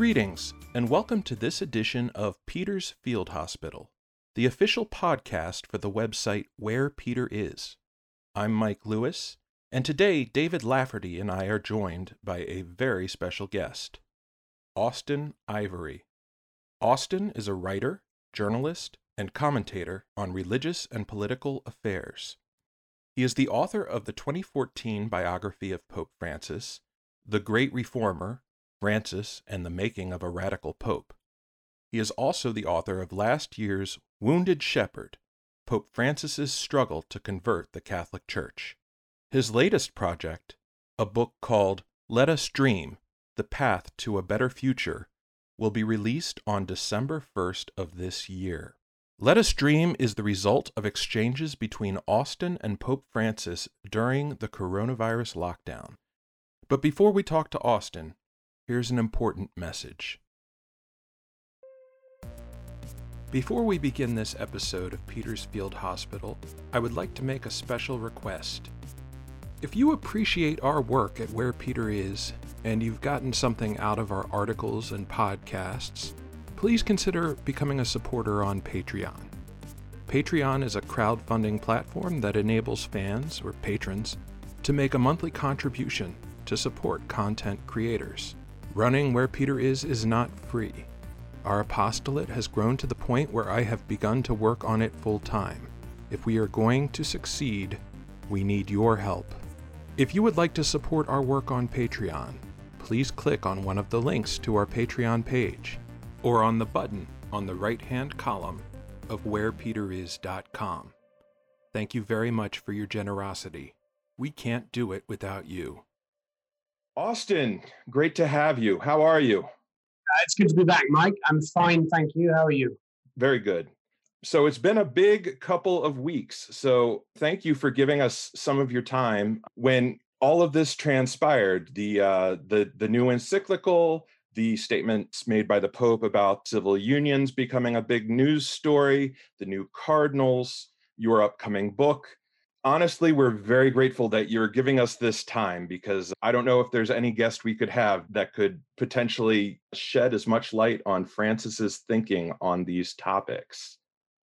Greetings, and welcome to this edition of Peter's Field Hospital, the official podcast for the website Where Peter Is. I'm Mike Lewis, and today David Lafferty and I are joined by a very special guest, Austen Ivereigh. Austen is a writer, journalist, and commentator on religious and political affairs. He is the author of the 2014 biography of Pope Francis, The Great Reformer Francis and the Making of a Radical Pope. He is also the author of last year's Wounded Shepherd Pope Francis's Struggle to Convert the Catholic Church. His latest project, a book called Let Us Dream The Path to a Better Future, will be released on December 1st of this year. Let Us Dream is the result of exchanges between Austen and Pope Francis during the coronavirus lockdown. But before we talk to Austen, here's an important message. Before we begin this episode of Peters Field Hospital, I would like to make a special request. If you appreciate our work at Where Peter Is, and you've gotten something out of our articles and podcasts, please consider becoming a supporter on Patreon. Patreon is a crowdfunding platform that enables fans or patrons to make a monthly contribution to support content creators. Running Where Peter Is is not free our apostolate has grown to the point where I have begun to work on it full time. If we are going to succeed, we need your help. If you would like to support our work on Patreon, please click on one of the links to our Patreon page or on the button on the right hand column of wherepeteris.com. Thank you very much for your generosity. We can't do it without you. Austen, great to have you. How are you? Uh, it's good to be back, Mike. I'm fine, thank you. How are you? Very good. So it's been a big couple of weeks. So thank you for giving us some of your time when all of this transpired. The uh, the the new encyclical, the statements made by the Pope about civil unions becoming a big news story, the new cardinals, your upcoming book honestly, we're very grateful that you're giving us this time because I don't know if there's any guest we could have that could potentially shed as much light on Francis's thinking on these topics.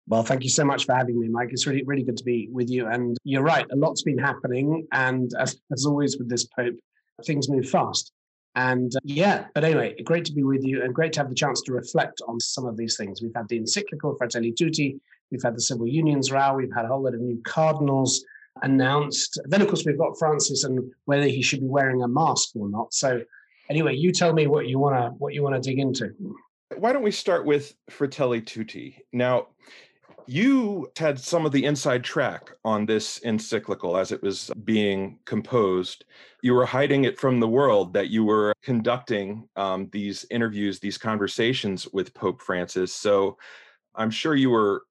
Well, thank you so much for having me, Mike. It's really, really good to be with you. And you're right, a lot's been happening. And as, as always with this Pope, things move fast. And uh, yeah, but anyway, great to be with you and great to have the chance to reflect on some of these things. We've had the encyclical Fratelli Tutti, We've had the civil unions row. We've had a whole lot of new cardinals announced. Then, of course, we've got Francis and whether he should be wearing a mask or not. So, anyway, you tell me what you want to what you want to dig into. Why don't we start with Fratelli Tutti? Now, you had some of the inside track on this encyclical as it was being composed. You were hiding it from the world that you were conducting um, these interviews, these conversations with Pope Francis. So I'm sure you were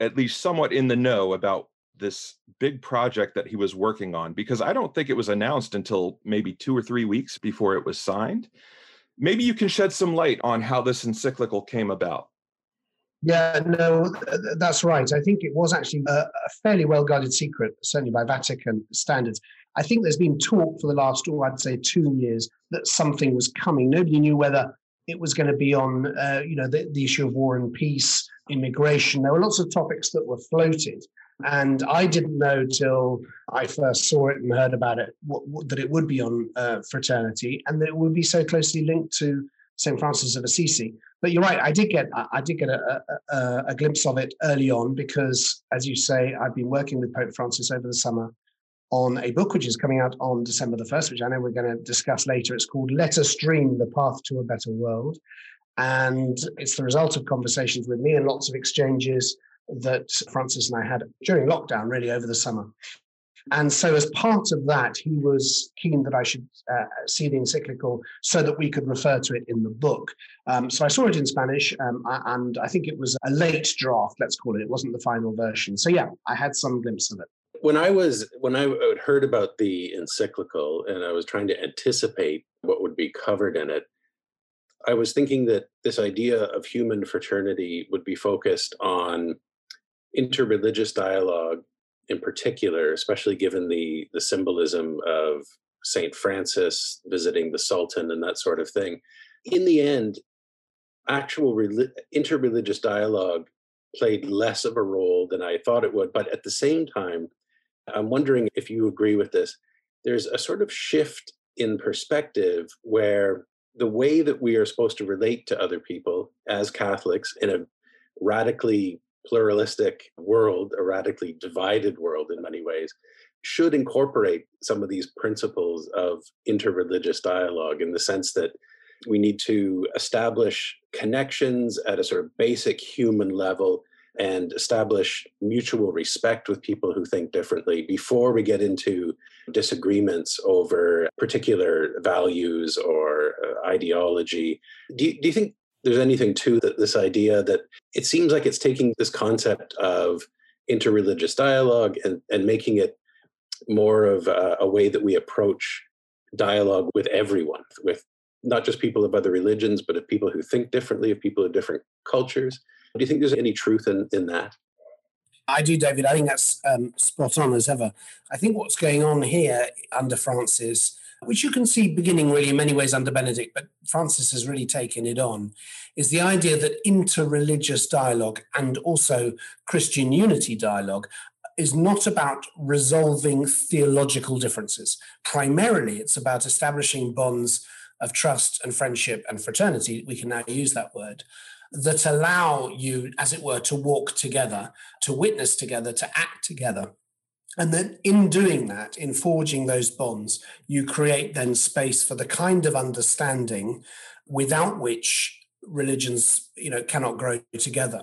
at least somewhat in the know about this big project that he was working on because I don't think it was announced until maybe two or three weeks before it was signed. Maybe you can shed some light on how this encyclical came about. Yeah, no, that's right. I think it was actually a, fairly well guarded secret, certainly by Vatican standards. I think there's been talk for the last, oh, I'd say, two years that something was coming. Nobody knew whether it was going to be on, uh, you know, the, the issue of war and peace, immigration. There were lots of topics that were floated. And I didn't know till I first saw it and heard about it what, what, that it would be on uh, fraternity and that it would be so closely linked to St. Francis of Assisi. But you're right, I did get I did get a, a, a glimpse of it early on because, as you say, I've been working with Pope Francis over the summer on a book which is coming out on December the 1st, which I know we're going to discuss later. It's called Let Us Dream the Path to a Better World. And it's the result of conversations with me and lots of exchanges that Francis and I had during lockdown, really over the summer. And so, as part of that, he was keen that I should uh, see the encyclical so that we could refer to it in the book. Um, so I saw it in Spanish, um, and I think it was a late draft, let's call it. It wasn't the final version. So, yeah, I had some glimpse of it. When I was when I heard about the encyclical and I was trying to anticipate what would be covered in it, I was thinking that this idea of human fraternity would be focused on interreligious dialogue in particular, especially given the the symbolism of Saint Francis visiting the Sultan and that sort of thing. in the end, actual relig- interreligious dialogue played less of a role than I thought it would. But at the same time, I'm wondering if you agree with this. There's a sort of shift in perspective where the way that we are supposed to relate to other people as Catholics in a radically pluralistic world, a radically divided world in many ways, should incorporate some of these principles of interreligious dialogue in the sense that we need to establish connections at a sort of basic human level and establish mutual respect with people who think differently before we get into disagreements over particular values or uh, ideology. Do you, do you think there's anything to that, this idea that it seems like it's taking this concept of interreligious dialogue and, and making it more of a, a way that we approach dialogue with everyone, with not just people of other religions, but of people who think differently, of people of different cultures. Do you think there's any truth in, in that? I do, David. I think that's um, spot on as ever. I think what's going on here under Francis, which you can see beginning really in many ways under Benedict, but Francis has really taken it on, is the idea that interreligious dialogue and also Christian unity dialogue is not about resolving theological differences. Primarily, it's about establishing bonds of trust and friendship and fraternity. We can now use that word that allow you, as it were, to walk together, to witness together, to act together. And then in doing that, in forging those bonds, you create then space for the kind of understanding without which religions you know cannot grow together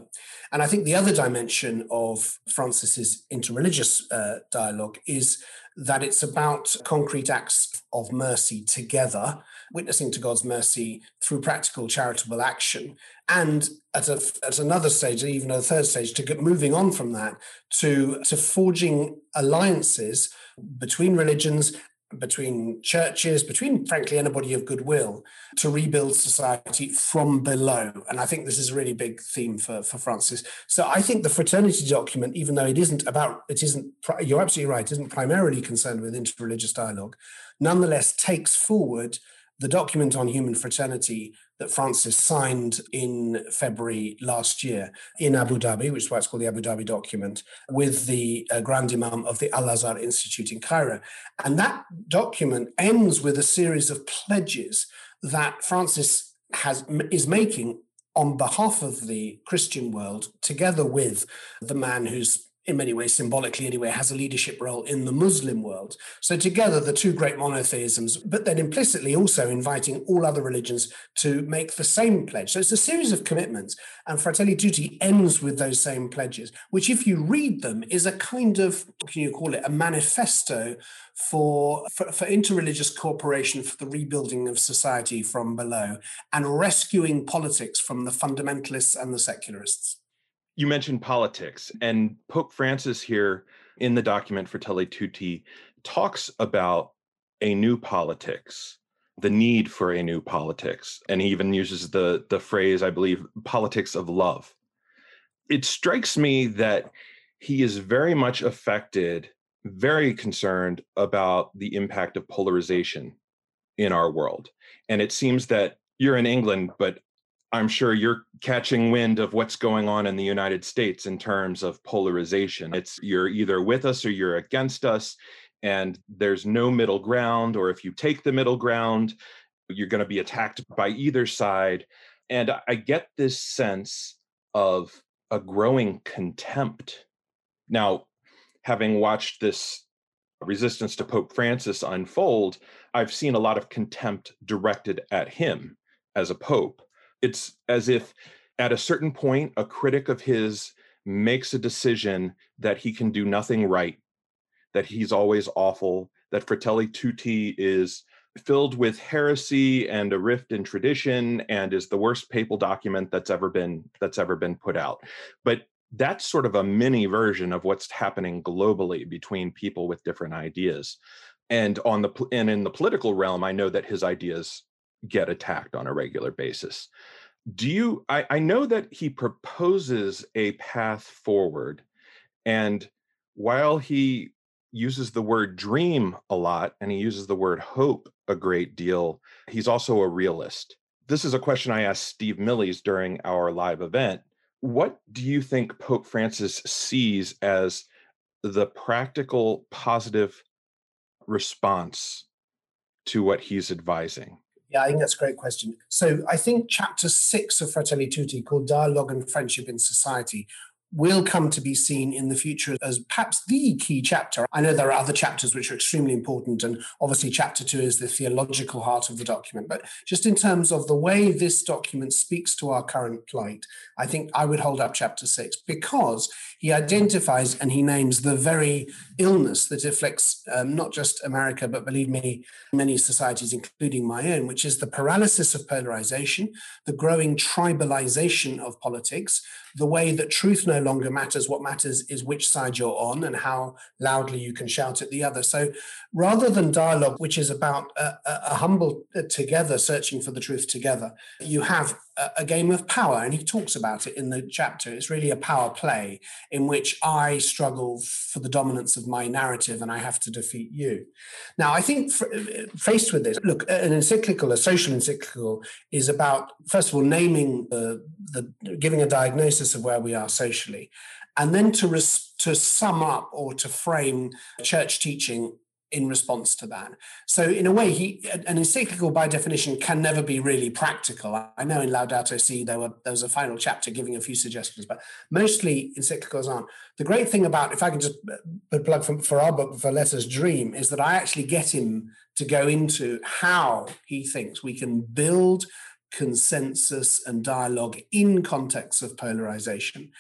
and i think the other dimension of francis's interreligious uh, dialogue is that it's about concrete acts of mercy together witnessing to god's mercy through practical charitable action and at, a, at another stage even a third stage to get moving on from that to to forging alliances between religions between churches, between frankly anybody of goodwill, to rebuild society from below. And I think this is a really big theme for, for Francis. So I think the fraternity document, even though it isn't about, it isn't, you're absolutely right, isn't primarily concerned with interreligious dialogue, nonetheless takes forward the document on human fraternity that Francis signed in February last year in Abu Dhabi, which is why it's called the Abu Dhabi document, with the uh, Grand Imam of the Al Azhar Institute in Cairo. And that document ends with a series of pledges that Francis has is making on behalf of the Christian world, together with the man who's in many ways, symbolically anyway, has a leadership role in the Muslim world. So, together, the two great monotheisms, but then implicitly also inviting all other religions to make the same pledge. So, it's a series of commitments. And Fratelli Tutti ends with those same pledges, which, if you read them, is a kind of, can you call it, a manifesto for, for, for interreligious cooperation for the rebuilding of society from below and rescuing politics from the fundamentalists and the secularists you mentioned politics, and Pope Francis here in the document Fratelli Tutti talks about a new politics, the need for a new politics, and he even uses the the phrase, I believe, politics of love. It strikes me that he is very much affected, very concerned about the impact of polarization in our world. And it seems that you're in England, but I'm sure you're catching wind of what's going on in the United States in terms of polarization. It's you're either with us or you're against us, and there's no middle ground. Or if you take the middle ground, you're going to be attacked by either side. And I get this sense of a growing contempt. Now, having watched this resistance to Pope Francis unfold, I've seen a lot of contempt directed at him as a pope it's as if at a certain point a critic of his makes a decision that he can do nothing right that he's always awful that fratelli tutti is filled with heresy and a rift in tradition and is the worst papal document that's ever been that's ever been put out. But that's sort of a mini version of what's happening globally between people with different ideas. And on the and in the political realm i know that his ideas get attacked on a regular basis. Do you? I, I know that he proposes a path forward, and while he uses the word dream a lot and he uses the word hope a great deal, he's also a realist. This is a question I asked Steve Millies during our live event. What do you think Pope Francis sees as the practical positive response to what he's advising? Yeah, I think that's a great question. So I think chapter six of Fratelli Tutti, called Dialogue and Friendship in Society, will come to be seen in the future as perhaps the key chapter. I know there are other chapters which are extremely important, and obviously, chapter two is the theological heart of the document. But just in terms of the way this document speaks to our current plight, I think I would hold up chapter six because he identifies and he names the very illness that afflicts um, not just America, but believe me, many societies, including my own, which is the paralysis of polarization, the growing tribalization of politics, the way that truth no longer matters. What matters is which side you're on and how loudly you can shout at the other. So rather than dialogue, which is about a, a humble uh, together, searching for the truth together, you have a, game of power. And he talks about it in the chapter. It's really a power play in which I struggle for the dominance of my narrative and I have to defeat you. Now, I think faced with this, look, an encyclical, a social encyclical, is about, first of all, naming the, the giving a diagnosis of where we are socially, and then to, res, to sum up or to frame church teaching in response to that. So, in a way, he an encyclical by definition can never be really practical. I know in Laudato Si there were there was a final chapter giving a few suggestions, but mostly encyclicals aren't. The great thing about, if I can just uh, plug for, for our book for Let Us Dream, is that I actually get him to go into how he thinks we can build consensus and dialogue in context of polarization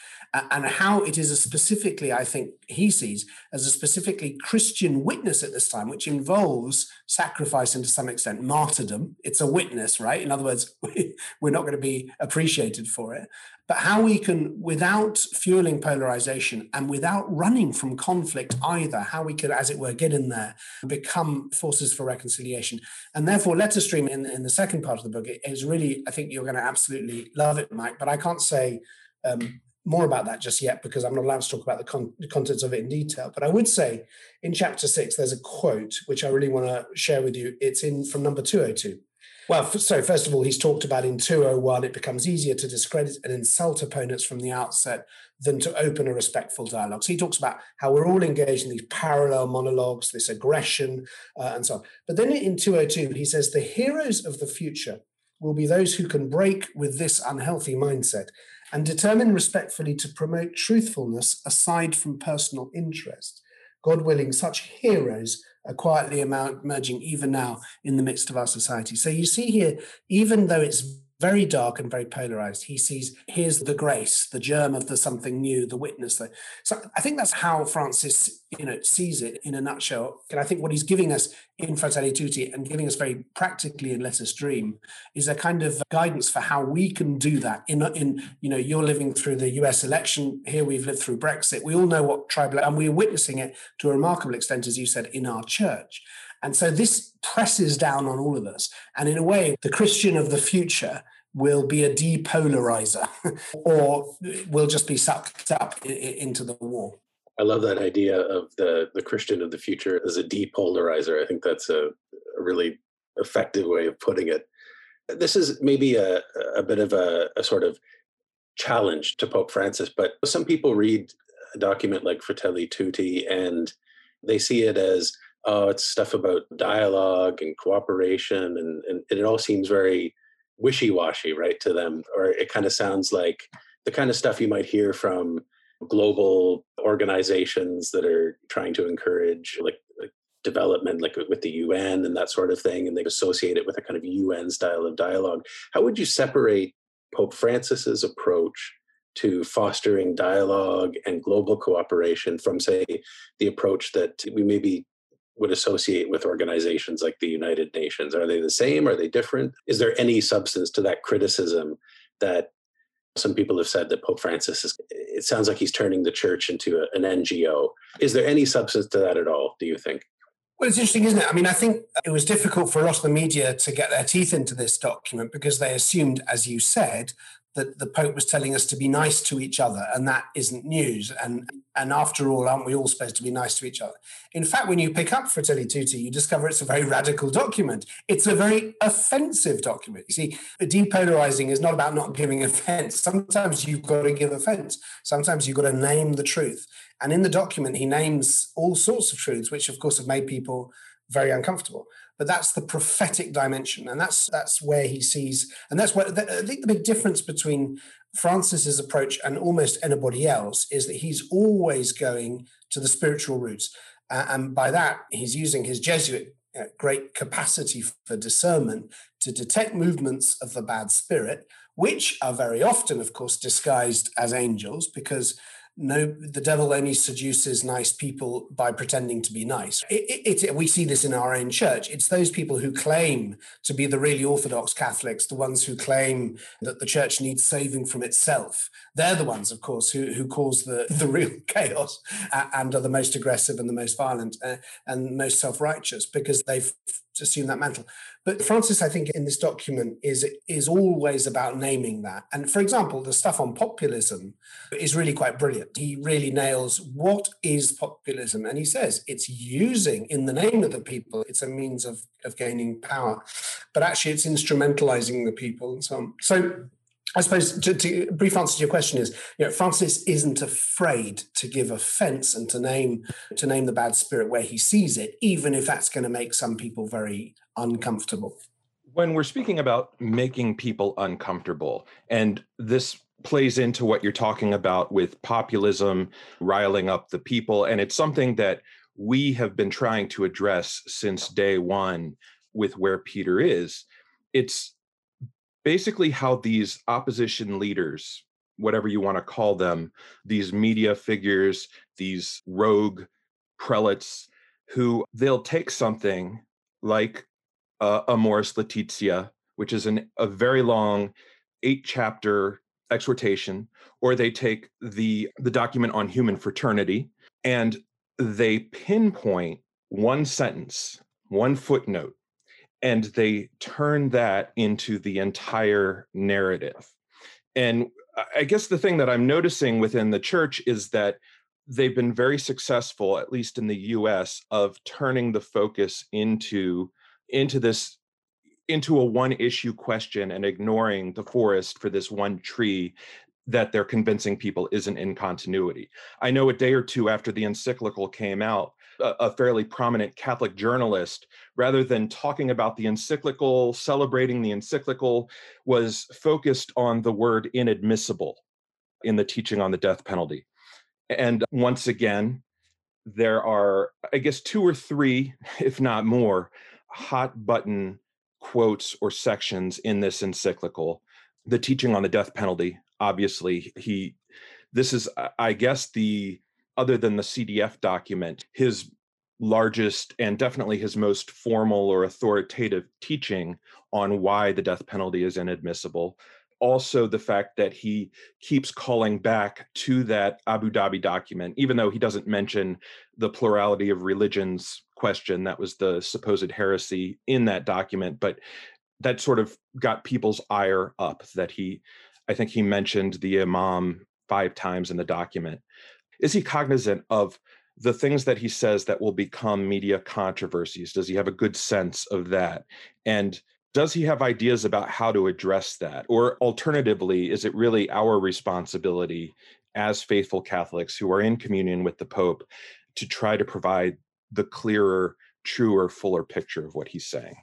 and how it is a specifically i think he sees as a specifically christian witness at this time which involves sacrifice and to some extent martyrdom. It's a witness right? In other words we're not going to be appreciated for it. But how we can without fueling polarization and without running from conflict either how we could as it were get in there and become forces for reconciliation. And therefore Let Us Dream in, in the second part of the book is really i think you're going to absolutely love it mike but i can't say um, more about that just yet because I'm not allowed to talk about the, con- the, contents of it in detail. But I would say in chapter six, there's a quote which I really want to share with you. It's in from number 202. Well, so first of all, he's talked about in 201, it becomes easier to discredit and insult opponents from the outset than to open a respectful dialogue. So he talks about how we're all engaged in these parallel monologues, this aggression, uh, and so on. But then in 202, he says the heroes of the future will be those who can break with this unhealthy mindset and determine respectfully to promote truthfulness aside from personal interest. God willing, such heroes are quietly emerging even now in the midst of our society. So you see here, even though it's very dark and very polarized. He sees here's the grace, the germ of the something new, the witness. The, so I think that's how Francis, you know, sees it in a nutshell. And I think what he's giving us in Fratelli Tutti and giving us very practically in Let Us Dream is a kind of guidance for how we can do that. In, in you know, you're living through the US election. Here we've lived through Brexit. We all know what tribal, and we're witnessing it to a remarkable extent, as you said, in our church. And so this presses down on all of us. And in a way, the Christian of the future will be a depolarizer or will just be sucked up into the war. I love that idea of the, the Christian of the future as a depolarizer. I think that's a, a really effective way of putting it. This is maybe a, a bit of a, a sort of challenge to Pope Francis, but some people read a document like Fratelli Tutti and they see it as oh, it's stuff about dialogue and cooperation, and, and it all seems very wishy-washy, right, to them. Or it kind of sounds like the kind of stuff you might hear from global organizations that are trying to encourage like, like development, like with the UN and that sort of thing, and they associate it with a kind of UN style of dialogue. How would you separate Pope Francis's approach to fostering dialogue and global cooperation from, say, the approach that we maybe would associate with organizations like the United Nations? Are they the same? Are they different? Is there any substance to that criticism that some people have said that Pope Francis is, it sounds like he's turning the church into a, an NGO. Is there any substance to that at all, do you think? Well, it's interesting, isn't it? I mean, I think it was difficult for a lot of the media to get their teeth into this document because they assumed, as you said, that the Pope was telling us to be nice to each other, and that isn't news. And and after all, aren't we all supposed to be nice to each other? In fact, when you pick up Fratelli Tutti, you discover it's a very radical document. It's a very offensive document. You see, depolarizing is not about not giving offense. Sometimes you've got to give offense. Sometimes you've got to name the truth. And in the document, he names all sorts of truths, which of course have made people very uncomfortable but that's the prophetic dimension and that's that's where he sees and that's where i think the big difference between francis's approach and almost anybody else is that he's always going to the spiritual roots uh, and by that he's using his jesuit great capacity for discernment to detect movements of the bad spirit which are very often of course disguised as angels because no the devil only seduces nice people by pretending to be nice. It, it, it, we see this in our own church. It's those people who claim to be the really orthodox catholics the ones who claim that the church needs saving from itself. They're the ones of course who, who cause the, the real chaos and are the most aggressive and the most violent uh, and most self-righteous because they've assumed that mantle but Francis, I think, in this document is is always about naming that. And for example, the stuff on populism is really quite brilliant. He really nails what is populism, and he says it's using in the name of the people. It's a means of of gaining power, but actually, it's instrumentalizing the people and so on. So I suppose to, to, brief answer to your question is, you know, Francis isn't afraid to give offence and to name to name the bad spirit where he sees it, even if that's going to make some people very uncomfortable. When we're speaking about making people uncomfortable, and this plays into what you're talking about with populism, riling up the people, and it's something that we have been trying to address since day one with where Peter is. It's basically how these opposition leaders, whatever you want to call them, these media figures, these rogue prelates, who they'll take something like uh, Amoris Laetitia, which is an, a very long eight chapter exhortation, or they take the, the document on human fraternity and they pinpoint one sentence, one footnote, and they turn that into the entire narrative. And I guess the thing that I'm noticing within the church is that they've been very successful, at least in the US, of turning the focus into into this into a one issue question and ignoring the forest for this one tree that they're convincing people isn't in continuity. I know a day or two after the encyclical came out, a, a, fairly prominent Catholic journalist, rather than talking about the encyclical, celebrating the encyclical, was focused on the word inadmissible in the teaching on the death penalty. And once again, there are, I guess, two or three, if not more, hot button quotes or sections in this encyclical. The teaching on the death penalty, obviously, he, this is, I guess, the, other than the CDF document, his largest and definitely his most formal or authoritative teaching on why the death penalty is inadmissible also the fact that he keeps calling back to that Abu Dhabi document, even though he doesn't mention the plurality of religions question that was the supposed heresy in that document, but that sort of got people's ire up that he, I think he mentioned the Imam five times in the document. Is he cognizant of the things that he says that will become media controversies? Does he have a good sense of that? And does he have ideas about how to address that? Or alternatively, is it really our responsibility as faithful Catholics who are in communion with the Pope to try to provide the clearer, truer, fuller picture of what he's saying?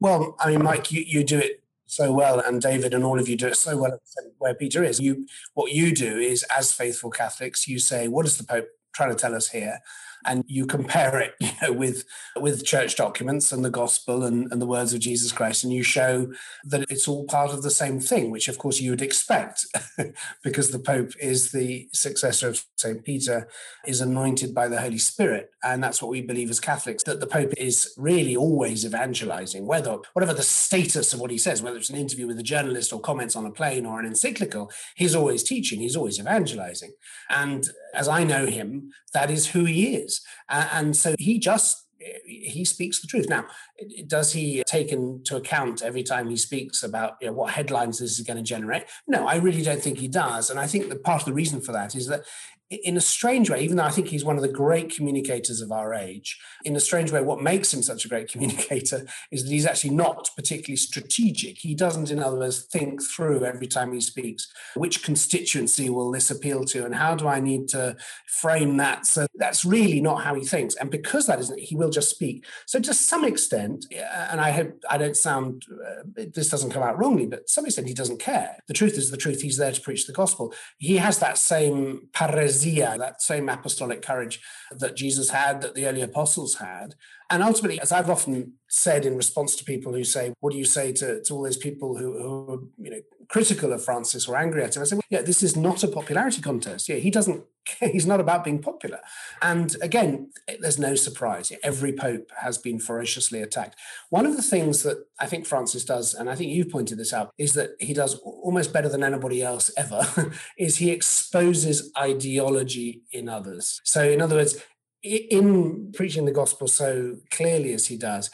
Well, I mean, Mike, you, you do it so well, and David and all of you do it so well where Peter is. You, what you do is, as faithful Catholics, you say, "What is the Pope trying to tell us here?" And you compare it you know, with with church documents and the gospel and, and the words of Jesus Christ, and you show that it's all part of the same thing, which of course you would expect, because the Pope is the successor of Saint Peter, is anointed by the Holy Spirit, and that's what we believe as Catholics that the Pope is really always evangelizing, whether whatever the status of what he says, whether it's an interview with a journalist or comments on a plane or an encyclical, he's always teaching, he's always evangelizing, and as I know him, that is who he is. And so he just he speaks the truth. Now, does he take into account every time he speaks about you know, what headlines this is going to generate? No, I really don't think he does. And I think that part of the reason for that is that in a strange way, even though I think he's one of the great communicators of our age, in a strange way, what makes him such a great communicator is that he's actually not particularly strategic. He doesn't, in other words, think through every time he speaks which constituency will this appeal to and how do I need to frame that. So that's really not how he thinks. And because that isn't, he will just speak. So to some extent, and I hope I don't sound, uh, this doesn't come out wrongly, but to some extent, he doesn't care. The truth is the truth. He's there to preach the gospel. He has that same pares that same apostolic courage that Jesus had, that the early apostles had. And ultimately, as I've often said in response to people who say, What do you say to, to all those people who, who are you know, critical of Francis or angry at him? I said, well, Yeah, this is not a popularity contest. Yeah, he doesn't, he's not about being popular. And again, there's no surprise. Every pope has been ferociously attacked. One of the things that I think Francis does, and I think you've pointed this out, is that he does almost better than anybody else ever, is he exposes ideology in others. So, in other words, in preaching the gospel so clearly as he does,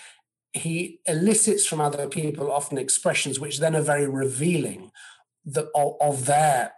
he elicits from other people often expressions which then are very revealing the, of, of their,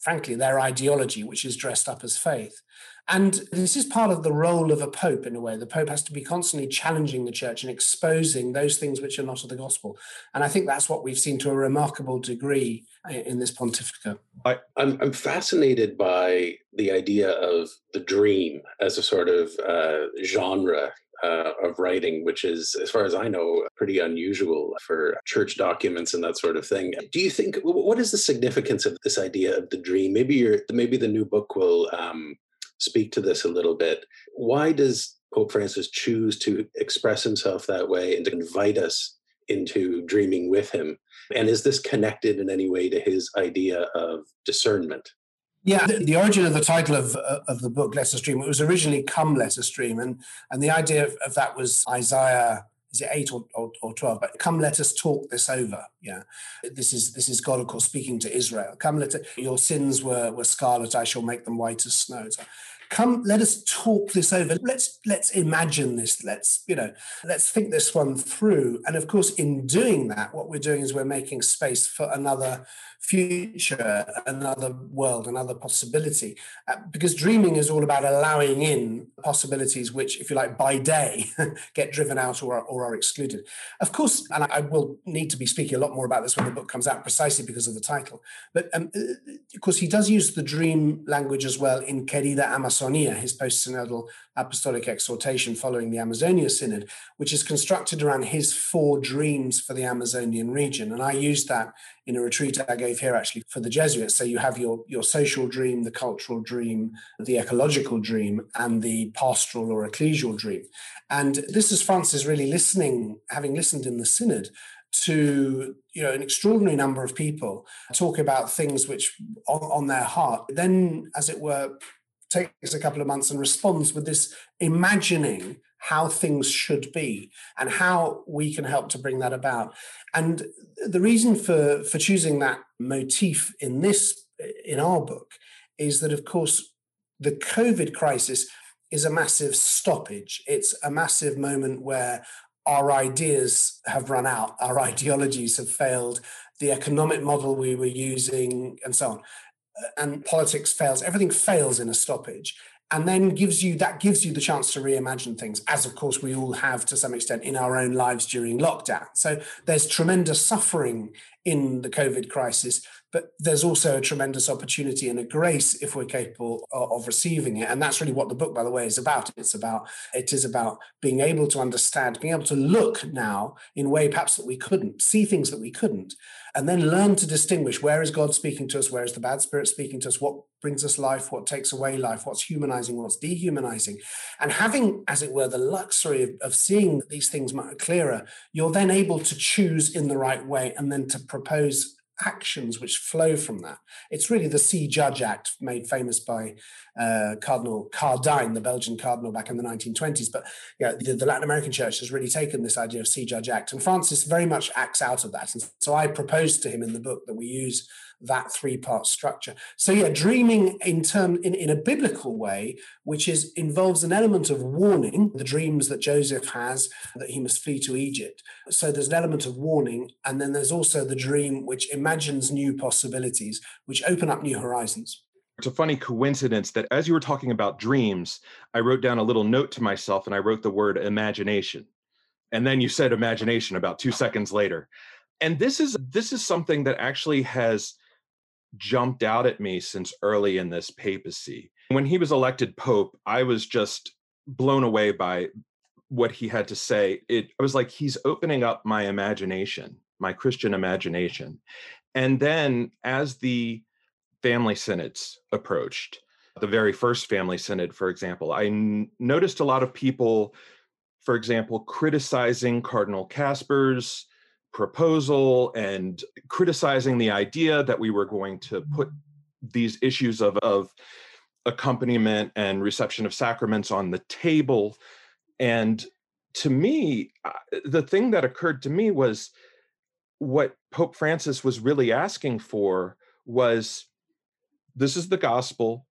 frankly, their ideology, which is dressed up as faith. And this is part of the role of a pope in a way. The pope has to be constantly challenging the church and exposing those things which are not of the gospel. And I think that's what we've seen to a remarkable degree in this pontificate. I, am fascinated by the idea of the dream as a sort of uh, genre uh, of writing, which is, as far as I know, pretty unusual for church documents and that sort of thing. Do you think what is the significance of this idea of the dream? Maybe your maybe the new book will um, speak to this a little bit. Why does Pope Francis choose to express himself that way and to invite us into dreaming with him? And is this connected in any way to his idea of discernment? Yeah, the, the, origin of the title of uh, of the book, Let Us Dream, it was originally "Come, Let Us Dream," and and the idea of, of that was Isaiah is it eight or, or, or, 12 but come let us talk this over yeah. This is this is god of course speaking to israel. Come let it, your sins were were scarlet i shall make them white as snow. So come let us talk this over. Let's let's imagine this. Let's you know let's think this one through. And of course in doing that what we're doing is we're making space for another future another world another possibility uh, because dreaming is all about allowing in possibilities which if you like by day get driven out or, or are excluded of course and I, will need to be speaking a lot more about this when the book comes out precisely because of the title but um, uh, of course he does use the dream language as well in querida Amazonia, his post synodal apostolic exhortation following the Amazonia Synod, which is constructed around his four dreams for the Amazonian region. And I used that in a retreat I gave here actually for the Jesuits. So you have your, your social dream, the cultural dream, the ecological dream, and the pastoral or ecclesial dream. And this is Francis really listening, having listened in the Synod to you know an extraordinary number of people talk about things which on, on, their heart then as it were takes a couple of months and responds with this imagining how things should be and how we can help to bring that about. And the reason for, for choosing that motif in this, in our book, is that, of course, the COVID crisis is a massive stoppage. It's a massive moment where our ideas have run out, our ideologies have failed, the economic model we were using, and so on and politics fails, everything fails in a stoppage and then gives you that gives you the chance to reimagine things as of course we all have to some extent in our own lives during lockdown. So there's tremendous suffering in the covid crisis but there's also a tremendous opportunity and a grace if we're capable of, receiving it. And that's really what the book by the way is about. It's about it is about being able to understand being able to look now in a way perhaps that we couldn't see things that we couldn't and then learn to distinguish where is god speaking to us where is the bad spirit speaking to us what brings us life what takes away life what's humanizing what's dehumanizing and having as it were the luxury of, of seeing these things much clearer you're then able to choose in the right way and then to propose actions which flow from that. It's really the See Judge Act made famous by uh, Cardinal Cardijn, the Belgian cardinal back in the 1920s. But yeah, the, the, Latin American church has really taken this idea of See Judge Act. And Francis very much acts out of that. And so I proposed to him in the book that we use that three part structure. So yeah, dreaming in term in, in a biblical way, which is involves an element of warning, the dreams that Joseph has that he must flee to Egypt. So there's an element of warning, and then there's also the dream which imagines new possibilities, which open up new horizons. It's a funny coincidence that as you were talking about dreams, I wrote down a little note to myself and I wrote the word imagination. And then you said imagination about 2 seconds later. And this is this is something that actually has jumped out at me since early in this papacy. When he was elected pope, I was just blown away by what he had to say. It I was like he's opening up my imagination, my Christian imagination. And then as the family synods approached. The very first family synod, for example, I n- noticed a lot of people, for example, criticizing Cardinal Kasper's proposal and criticizing the idea that we were going to put these issues of, of accompaniment and reception of sacraments on the table. And to me, the thing that occurred to me was what Pope Francis was really asking for was this is the gospel.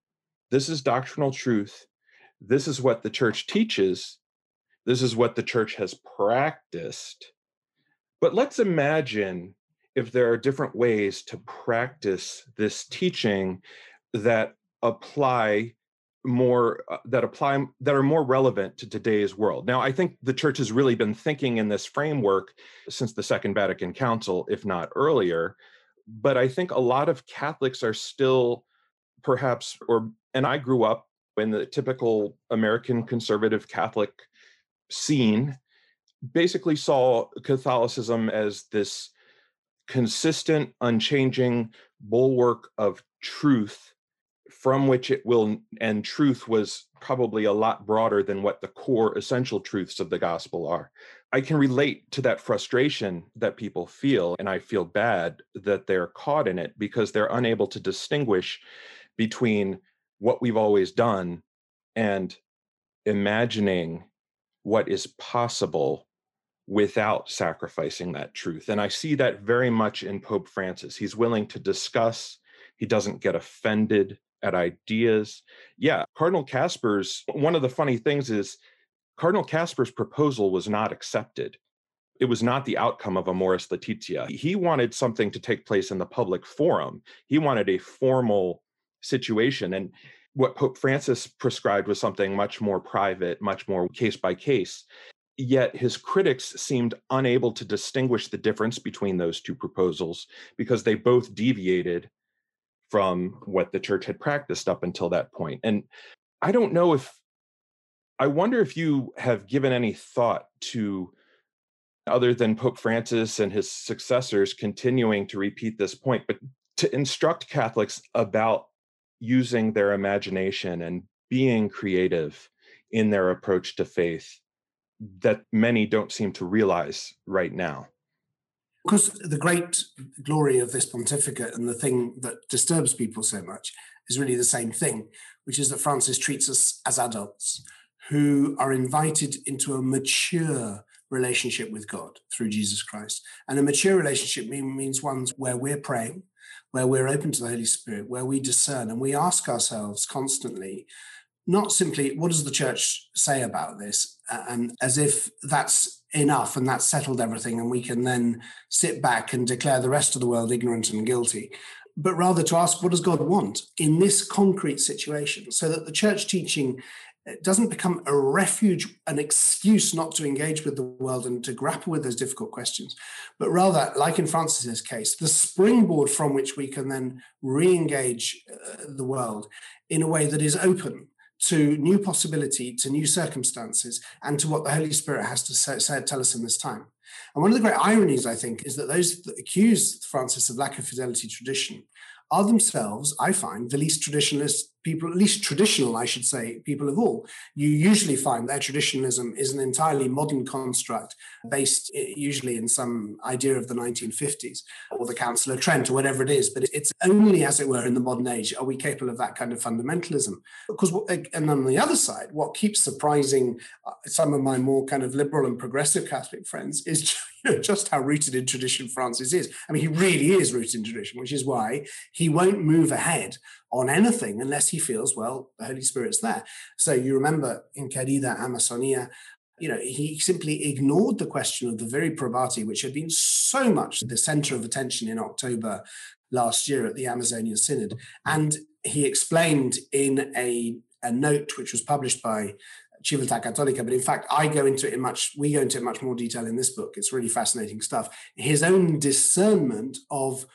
This is doctrinal truth. This is what the church teaches. This is what the church has practiced. But let's imagine if there are different ways to practice this teaching that apply more uh, that apply that are more relevant to today's world. Now, I think the church has really been thinking in this framework since the Second Vatican Council, if not earlier. But I think a lot of Catholics are still perhaps or and I grew up in the typical American conservative Catholic scene basically saw Catholicism as this consistent, unchanging bulwark of truth from which it will, and truth was probably a lot broader than what the core essential truths of the gospel are. I can relate to that frustration that people feel, and I feel bad that they're caught in it because they're unable to distinguish between what we've always done and imagining what is possible without sacrificing that truth. And I see that very much in Pope Francis. He's willing to discuss, he doesn't get offended at ideas. Yeah, Cardinal Kasper's one of the funny things is Cardinal Kasper's proposal was not accepted. It was not the outcome of Amoris Laetitia. He wanted something to take place in the public forum. He wanted a formal situation. And what Pope Francis prescribed was something much more private, much more case by case. Yet his critics seemed unable to distinguish the difference between those two proposals because they both deviated from what the church had practiced up until that point. And I don't know if, I wonder if you have given any thought to, other than Pope Francis and his successors continuing to repeat this point, but to instruct Catholics about using their imagination and being creative in their approach to faith that many don't seem to realize right now. Because the great glory of this pontificate and the thing that disturbs people so much is really the same thing, which is that Francis treats us as adults who are invited into a mature relationship with God through Jesus Christ. And a mature relationship means ones where we're praying, where we're open to the Holy Spirit, where we discern and we ask ourselves constantly, not simply, what does the church say about this? And as if that's enough and that's settled everything, and we can then sit back and declare the rest of the world ignorant and guilty. But rather to ask, what does God want in this concrete situation? So that the church teaching it doesn't become a refuge, an excuse not to engage with the world and to grapple with those difficult questions, but rather, like in Francis's case, the springboard from which we can then re engage uh, the world in a way that is open to new possibility, to new circumstances, and to what the Holy Spirit has to say, say, tell us in this time. And one of the great ironies, I think, is that those that accuse Francis of lack of fidelity to tradition are themselves, I find, the least traditionalist people, at least traditional, I should say, people of all, you usually find that traditionalism is an entirely modern construct based usually in some idea of the 1950s or the Council of Trent or whatever it is. But it's only, as it were, in the modern age are we capable of that kind of fundamentalism. Because, and on the other side, what keeps surprising uh, some of my more kind of liberal and progressive Catholic friends is you know, just how rooted in tradition Francis is. I mean, he really is rooted in tradition, which is why he won't move ahead on anything unless he feels, well, the Holy Spirit's there. So you remember in Querida Amazonia, you know, he simply ignored the question of the viri probati, which had been so much the center of attention in October last year at the Amazonian Synod. And he explained in a, a note which was published by Civiltà Cattolica, but in fact, I go into it in much, we go into it much more detail in this book. It's really fascinating stuff. His own discernment of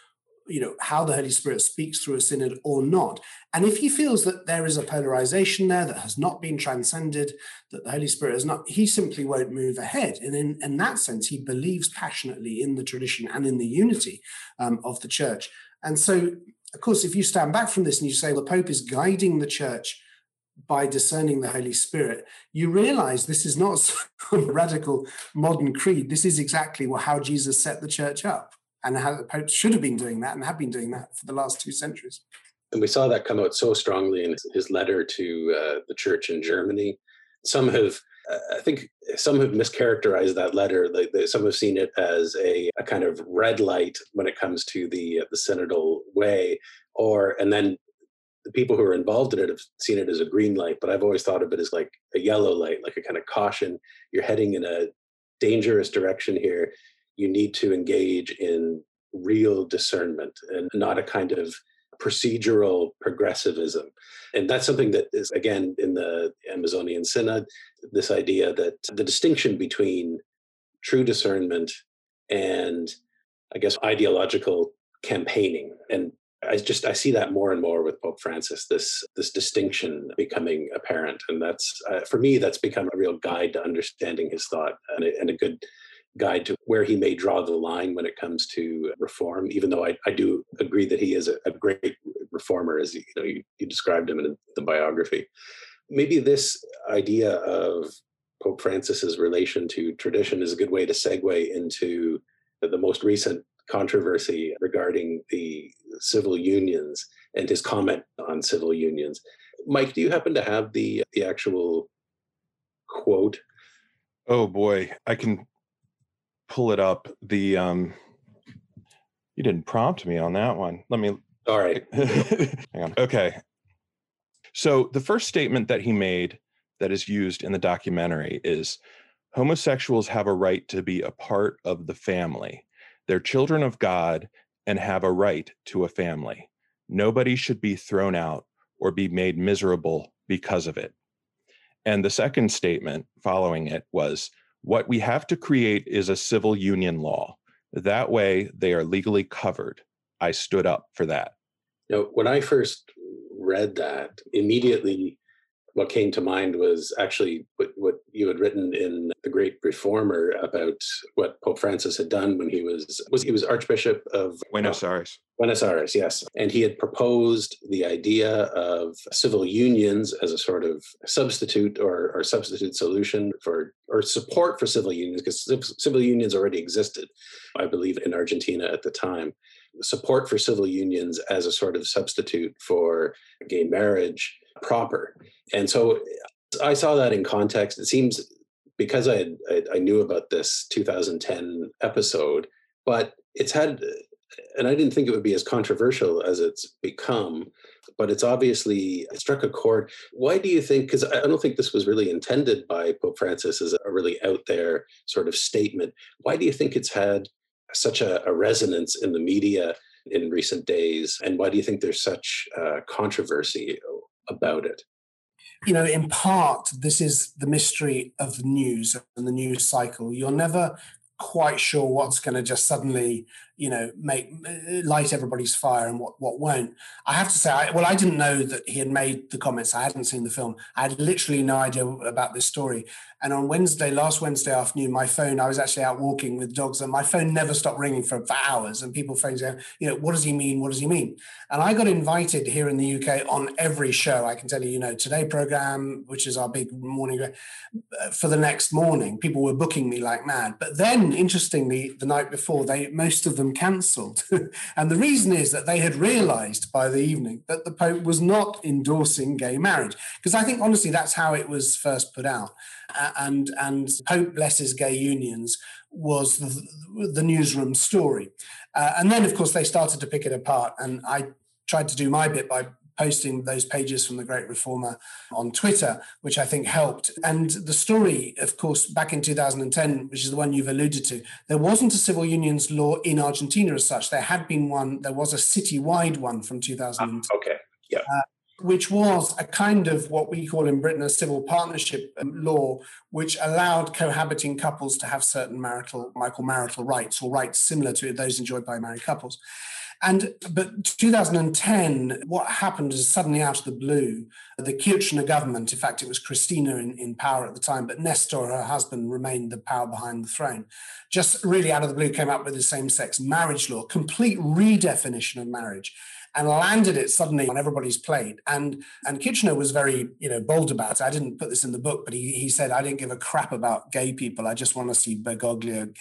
you know how the holy spirit speaks through a synod or not. And if he feels that there is a polarization there that has not been transcended that the holy spirit has not he simply won't move ahead. And in, in that sense he believes passionately in the tradition and in the unity um, of the church. And so of course if you stand back from this and you say the pope is guiding the church by discerning the Holy Spirit, you realize this is not some radical modern creed. This is exactly how Jesus set the church up and how the Pope should have been doing that and have been doing that for the last two centuries. And we saw that come out so strongly in his letter to uh, the church in Germany. Some have, uh, I think, some have mischaracterized that letter. They, some have seen it as a, a, kind of red light when it comes to the uh, the synodal way, or and then the people who are involved in it have seen it as a green light, but I've always thought of it as like a yellow light, like a kind of caution. You're heading in a dangerous direction here. You need to engage in real discernment and not a kind of procedural progressivism. And that's something that is, again, in the Amazonian Synod, this idea that the distinction between true discernment and, I guess, ideological campaigning and I just I see that more and more with Pope Francis. This this distinction becoming apparent, and that's uh, for me that's become a real guide to understanding his thought and a, and a, good guide to where he may draw the line when it comes to reform. Even though I, I do agree that he is a, a great reformer, as you, know you, you described him in the biography. Maybe this idea of Pope Francis's relation to tradition is a good way to segue into the most recent controversy regarding the civil unions and his comment on civil unions. Mike, do you happen to have the the actual quote? Oh boy, I can pull it up. The um you didn't prompt me on that one. Let me all right. Hang on. Okay. So the first statement that he made that is used in the documentary is homosexuals have a right to be a part of the family. They're children of God and have a right to a family. Nobody should be thrown out or be made miserable because of it. And the second statement following it was what we have to create is a civil union law. That way, they are legally covered. I stood up for that. Now, when I first read that, immediately what came to mind was actually what, what you had written in the Great Reformer about what Pope Francis had done when he was was he was Archbishop of uh, Buenos Aires. Buenos Aires, yes, and he had proposed the idea of civil unions as a sort of substitute or, or substitute solution for or support for civil unions because civil unions already existed, I believe, in Argentina at the time support for civil unions as a sort of substitute for gay marriage proper. And so I saw that in context. It seems because I, had, I, knew about this 2010 episode, but it's had, and I didn't think it would be as controversial as it's become. But it's obviously it struck a chord. Why do you think? Because I don't think this was really intended by Pope Francis as a really out there sort of statement. Why do you think it's had such a, a resonance in the media in recent days? And why do you think there's such uh, controversy about it? You know, in part, this is the mystery of the news and the news cycle. You're never quite sure what's going to just suddenly you know, make light everybody's fire and what what won't. I have to say, I, well, I didn't know that he had made the comments. I hadn't seen the film. I had literally no idea about this story. And on Wednesday, last Wednesday afternoon, my phone, I was actually out walking with dogs, and my phone never stopped ringing for, for hours. And people phones saying, you know, what does he mean? What does he mean? And I got invited here in the UK on every show. I can tell you, you know, Today program, which is our big morning uh, for the next morning. People were booking me like mad. But then, interestingly, the night before, they most of them cancelled. and the reason is that they had realized by the evening that the Pope was not endorsing gay marriage. Because I think, honestly, that's how it was first put out and and Pope blesses gay unions was the, the newsroom story, uh, and then of course they started to pick it apart, and I tried to do my bit by posting those pages from the Great Reformer on Twitter, which I think helped. And the story, of course, back in 2010, which is the one you've alluded to, there wasn't a civil unions law in Argentina as such. There had been one, there was a citywide one from 2010. Ah, okay. Yeah. Uh, which was a kind of what we call in Britain a civil partnership um, law, which allowed cohabiting couples to have certain marital, Michael marital rights or rights similar to those enjoyed by married couples. And but 2010, what happened is suddenly out of the blue, the Kirchner government, in fact, it was Cristina in, in power at the time, but Nestor, her husband, remained the power behind the throne. Just really out of the blue came up with the same-sex marriage law, complete redefinition of marriage and landed it suddenly on everybody's plate. And and Kirchner was very, you know, bold about it. I didn't put this in the book, but he he said, I didn't give a crap about gay people. I just want to see Bergoglio.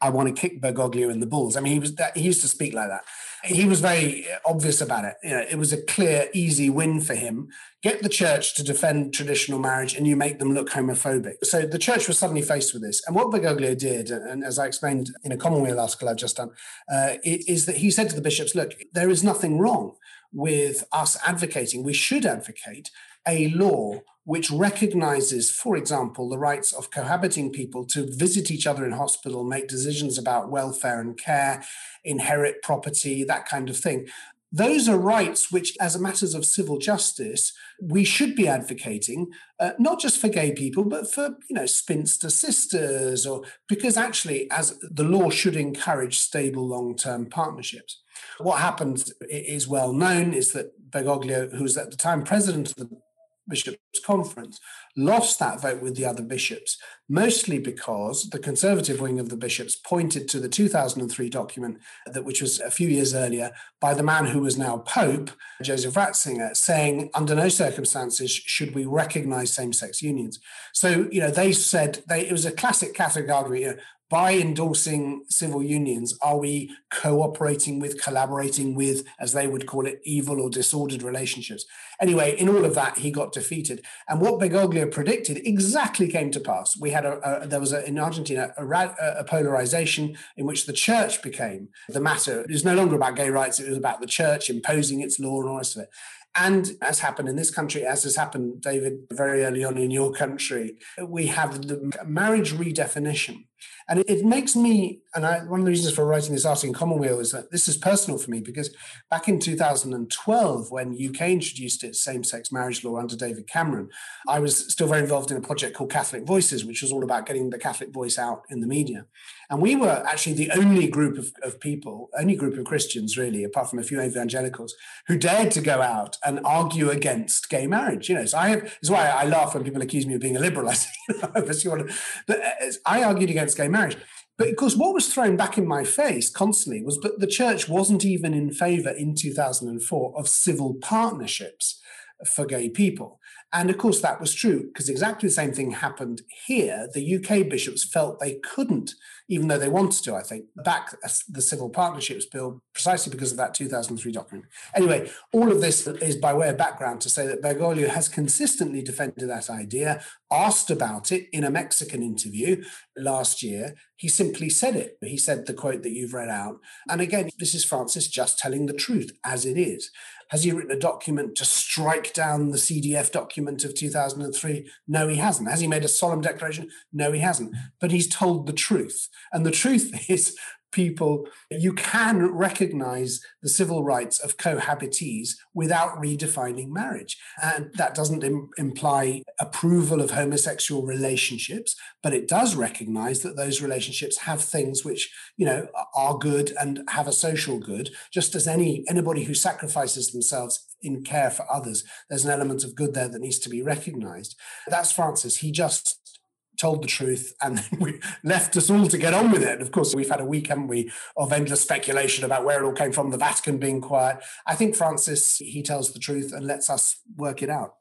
I want to kick Bergoglio in the balls. I mean, he was that he used to speak like that he was very obvious about it. You know, it was a clear, easy win for him. Get the church to defend traditional marriage, and you make them look homophobic. So the church was suddenly faced with this. And what Bergoglio did, and as I explained in a Commonweal article I've just done, uh, is that he said to the bishops, "Look, there is nothing wrong with us advocating. We should advocate a law which recognizes, for example, the rights of cohabiting people to visit each other in hospital, make decisions about welfare and care, inherit property, that kind of thing. Those are rights which, as matters of civil justice, we should be advocating, uh, not just for gay people, but for you know spinster sisters, or because actually, as the law should encourage stable long-term partnerships. What happened is well known is that Bergoglio, who was at the time president of the bishops' conference, lost that vote with the other bishops, mostly because the conservative wing of the bishops pointed to the 2003 document that which was a few years earlier by the man who was now pope, Joseph Ratzinger, saying under no circumstances should we recognize same-sex unions. So, you know, they said they it was a classic Catholic argument, you know, by endorsing civil unions, are we cooperating with, collaborating with, as they would call it, evil or disordered relationships? Anyway, in all of that, he got defeated. And what Bergoglio predicted exactly came to pass. We had a, a there was a, in Argentina a, a, polarization in which the church became the matter. It was no longer about gay rights; it was about the church imposing its law and all of it. And as happened in this country, as has happened, David, very early on in your country, we have the marriage redefinition and it, it makes me, and I, one of the reasons for writing this article in Commonweal is that this is personal for me because back in 2012, when UK introduced its same sex marriage law under David Cameron, I was still very involved in a project called Catholic Voices, which was all about getting the Catholic voice out in the media. And we were actually the only group of, of people, only group of Christians, really, apart from a few evangelicals, who dared to go out and argue against gay marriage. You know, so I have, it's why I laugh when people accuse me of being a liberal. I say, but uh, I argued against gay marriage. But of course, what was thrown back in my face constantly was that the church wasn't even in favor in 2004 of civil partnerships for gay people. And of course, that was true because exactly the same thing happened here. The UK bishops felt they couldn't, even though they wanted to, I think, back the Civil Partnerships Bill precisely because of that 2003 document. Anyway, all of this is by way of background to say that Bergoglio has consistently defended that idea, asked about it in a Mexican interview last year. He simply said it. He said the quote that you've read out. And again, this is Francis just telling the truth as it is. Has he written a document to strike down the CDF document of 2003? No, he hasn't. Has he made a solemn declaration? No, he hasn't. But he's told the truth. And the truth is people, you can recognize the civil rights of cohabitees without redefining marriage. And that doesn't Im- imply approval of homosexual relationships, but it does recognize that those relationships have things which, you know, are good and have a social good, just as any anybody who sacrifices themselves in care for others, there's an element of good there that needs to be recognized. That's Francis. He just told the truth, and we left us all to get on with it. Of course, we've had a week, haven't we, of endless speculation about where it all came from, the Vatican being quiet. I think Francis, he tells the truth and lets us work it out.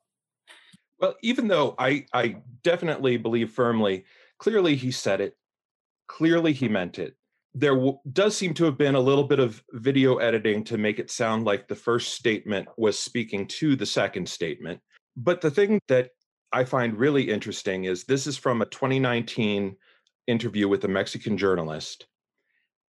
Well, even though I, I definitely believe firmly, clearly he said it, clearly he meant it. There w- does seem to have been a little bit of video editing to make it sound like the first statement was speaking to the second statement. But the thing that I find really interesting is this is from a 2019 interview with a Mexican journalist.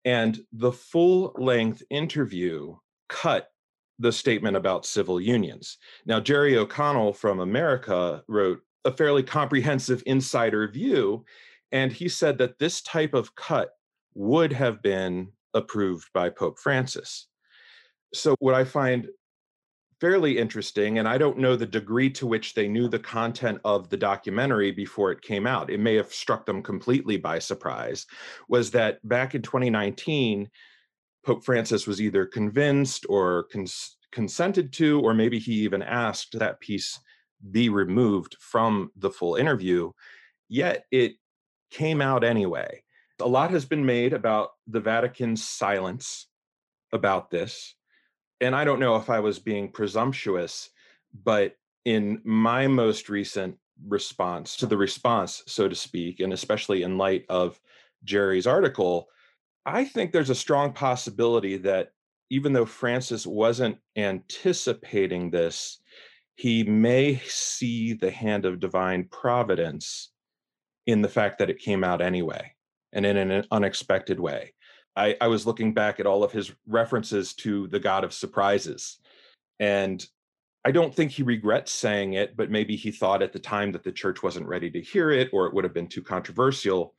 And the full length interview cut the statement about civil unions. Now, Jerry O'Connell from America wrote a fairly comprehensive insider view, and he said that this type of cut would have been approved by Pope Francis. So, what I find fairly interesting. And I don't know the degree to which they knew the content of the documentary before it came out. It may have struck them completely by surprise. Was that back in 2019, Pope Francis was either convinced or cons- consented to, or maybe he even asked that piece be removed from the full interview. Yet it came out anyway. A lot has been made about the Vatican's silence about this and I don't know if I was being presumptuous, but in my most recent response to the response, so to speak, and especially in light of Jerry's article, I think there's a strong possibility that even though Francis wasn't anticipating this, he may see the hand of divine providence in the fact that it came out anyway and in an unexpected way. I, I was looking back at all of his references to the God of surprises. And I don't think he regrets saying it, but maybe he thought at the time that the church wasn't ready to hear it or it would have been too controversial.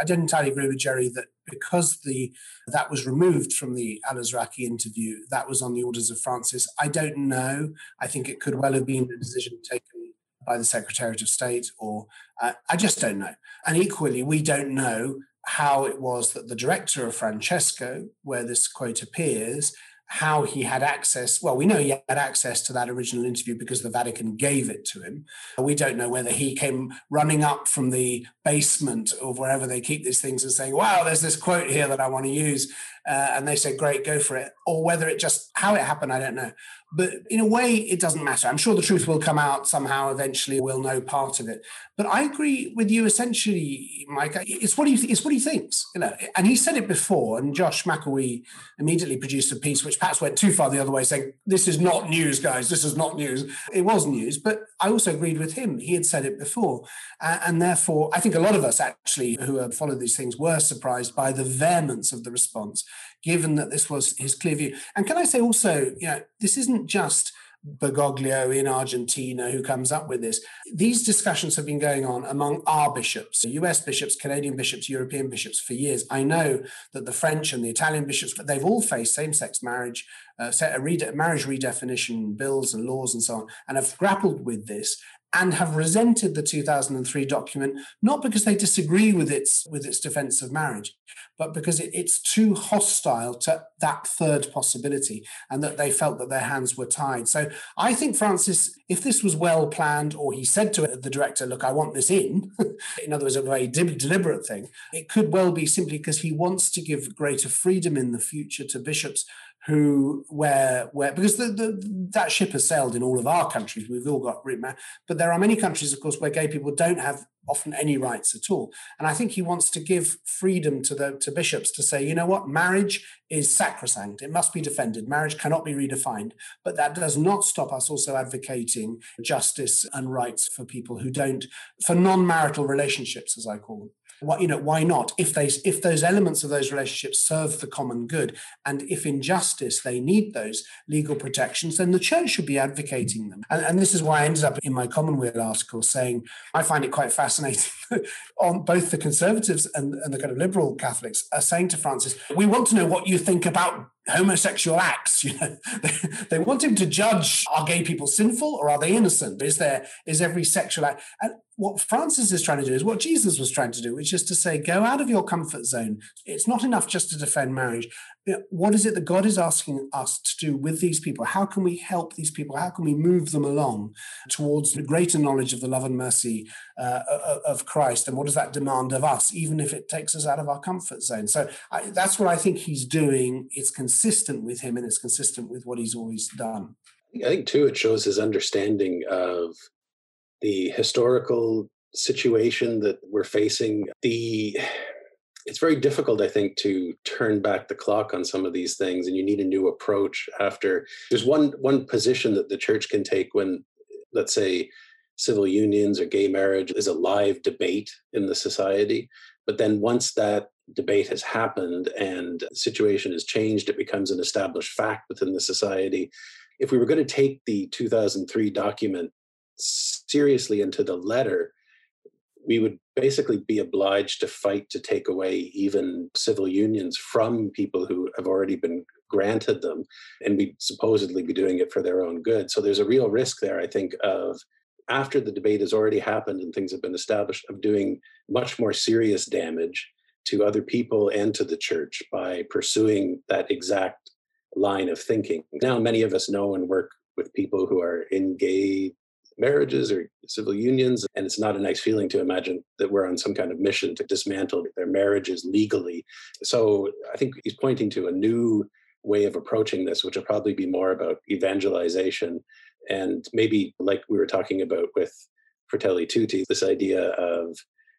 I didn't entirely agree with Jerry that because the that was removed from the Alazraki interview, that was on the orders of Francis. I don't know. I think it could well have been a decision taken by the Secretariat of State, or uh, I just don't know. And equally, we don't know how it was that the director of Francesco, where this quote appears, how he had access. Well, we know he had access to that original interview because the Vatican gave it to him. We don't know whether he came running up from the basement or wherever they keep these things and saying, wow, there's this quote here that I want to use. Uh, and they said, great, go for it. Or whether it just, how it happened, I don't know. But in a way, it doesn't matter. I'm sure the truth will come out somehow eventually. We'll know part of it. But I agree with you essentially, Mike. It's what he it's what he thinks, you know. And he said it before. And Josh McElwee immediately produced a piece which perhaps went too far the other way, saying, "This is not news, guys. This is not news." It was news, but I also agreed with him. He had said it before, uh, and therefore, I think a lot of us actually who have followed these things were surprised by the vehemence of the response, given that this was his clear view. And can I say also, you know, this isn't just Bergoglio in Argentina who comes up with this. These discussions have been going on among our bishops, US bishops, Canadian bishops, European bishops for years. I know that the French and the Italian bishops, they've all faced same sex marriage, uh, marriage redefinition bills and laws and so on, and have grappled with this and have resented the 2003 document not because they disagree with its with its defense of marriage but because it, it's too hostile to that third possibility and that they felt that their hands were tied. So i think francis if this was well planned or he said to the director look i want this in in other words a very deliberate thing it could well be simply because he wants to give greater freedom in the future to bishops who where where because the, the that ship has sailed in all of our countries. We've all got but there are many countries of course where gay people don't have often any rights at all. And i think he wants to give freedom to the to bishops to say you know what? Marriage is sacrosanct. It must be defended. Marriage cannot be redefined. But that does not stop us also advocating justice and rights for people who don't for non-marital relationships as i call them why, you know, why not? If they if those elements of those relationships serve the common good, and if in justice they need those legal protections, then the church should be advocating them. And, and, this is why I ended up in my Commonweal article saying I find it quite fascinating on both the conservatives and, and the kind of liberal Catholics are saying to Francis, we want to know what you think about homosexual acts. You know, they, they, want him to judge: are gay people sinful or are they innocent? Is there is every sexual act? And what Francis is trying to do is what Jesus was trying to do, which is to say, go out of your comfort zone. It's not enough just to defend marriage. What is it that God is asking us to do with these people? How can we help these people? How can we move them along towards the greater knowledge of the love and mercy uh, of Christ? And what does that demand of us, even if it takes us out of our comfort zone? So I, that's what I think he's doing. It's consistent with him and it's consistent with what he's always done. I think, too, it shows his understanding of the historical situation that we're facing. The it's very difficult, I think, to turn back the clock on some of these things, and you need a new approach. After there's one one position that the church can take when, let's say, civil unions or gay marriage is a live debate in the society, but then once that debate has happened and the situation has changed, it becomes an established fact within the society. If we were going to take the 2003 document seriously into the letter, we would basically be obliged to fight to take away even civil unions from people who have already been granted them and we supposedly be doing it for their own good so there's a real risk there i think of after the debate has already happened and things have been established of doing much more serious damage to other people and to the church by pursuing that exact line of thinking now many of us know and work with people who are in gay marriages or civil unions. And it's not a nice feeling to imagine that we're on some kind of mission to dismantle their marriages legally. So I think he's pointing to a new way of approaching this, which will probably be more about evangelization and maybe like we were talking about with Fratelli Tutti, this idea of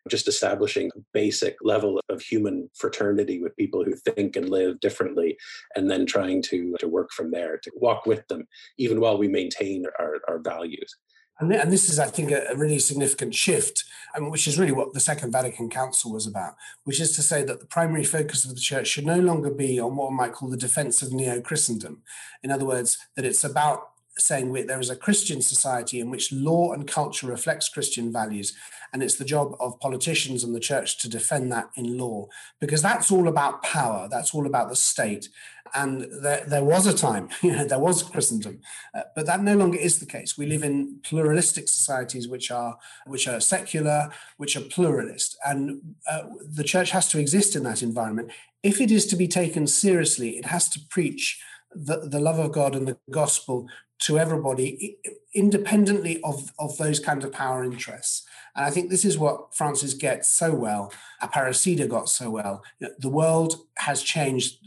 just establishing a basic level of human fraternity with people who think and live differently, and then trying to, to work from there, to walk with them, even while we maintain our, our values. And, this is, I think, a, a really significant shift, and which is really what the Second Vatican Council was about, which is to say that the primary focus of the church should no longer be on what one might call the defense of neo Christendom. In other words, that it's about saying there is a Christian society in which law and culture reflects Christian values, and it's the job of politicians and the church to defend that in law, because that's all about power. That's all about the state. And there, there was a time, you know, there was Christendom, uh, but that no longer is the case. We live in pluralistic societies which are which are secular, which are pluralist, and uh, the church has to exist in that environment. If it is to be taken seriously, it has to preach the, the love of God and the gospel to everybody, independently of, of those kinds of power interests. And I think this is what Francis gets so well, Aparecida got so well. The world has changed.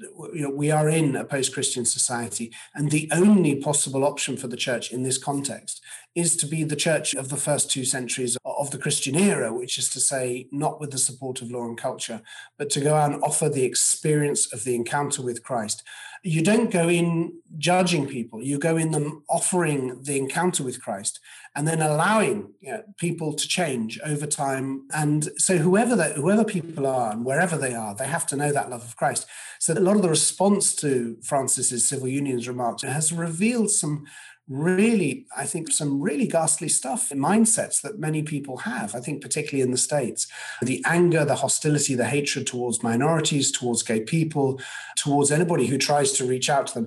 We are in a post-Christian society, and the only possible option for the church in this context is to be the church of the first two centuries of the Christian era, which is to say, not with the support of law and culture, but to go out and offer the experience of the encounter with Christ you don't go in judging people you go in them offering the encounter with christ and then allowing you know, people to change over time and so whoever that whoever people are and wherever they are they have to know that love of christ. So a lot of the response to francis's civil unions remarks has revealed some really, I think, some really ghastly stuff in mindsets that many people have, I think, particularly in the States. The anger, the hostility, the hatred towards minorities, towards gay people, towards anybody who tries to reach out to them.